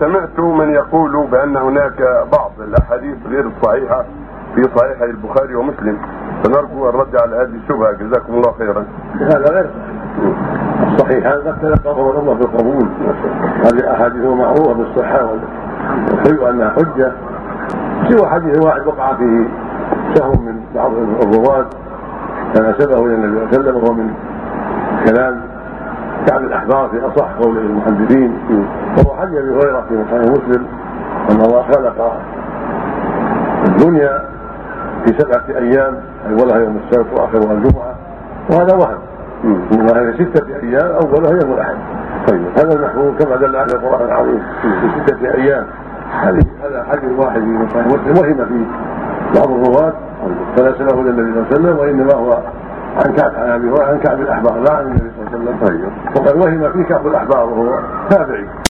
سمعت من يقول بأن هناك بعض الأحاديث غير الصحيحه في صحيح البخاري ومسلم. فنرجو الرد على هذه الشبهة. جزاكم الله خيرا. هذا غير صحيح. هذا اختلف الله القبول هذه أحاديث معروفة بالصحة. والحلو انها حجة سوى حديث واحد وقع فيه سهو من بعض الرواة. فنسبه إلى النبي صلى الله عليه وسلم وهو من كلام كعب الاحبار في أصح قول المحدثين وهو حديث أبي هريرة في صحيح مسلم أن الله خلق الدنيا في سبعة أيام أولها يوم السبت وآخرها الجمعة وهذا وهم. وهي ستة أيام أولها يوم الأحد. طيب هذا المحمول كما دل على القرآن العظيم. في ستة أيام. هذه هذا حديث واحد من صحيح مسلم وهم فيه بعض الرواة. فنسبه إلى النبي صلى الله عليه وسلم وإنما هو عن كعب عن أبي عن كعب الاحبار لا عن النبي صلى الله عليه وسلم وقد وهم فيه كعب الأحبار وهو تابعي.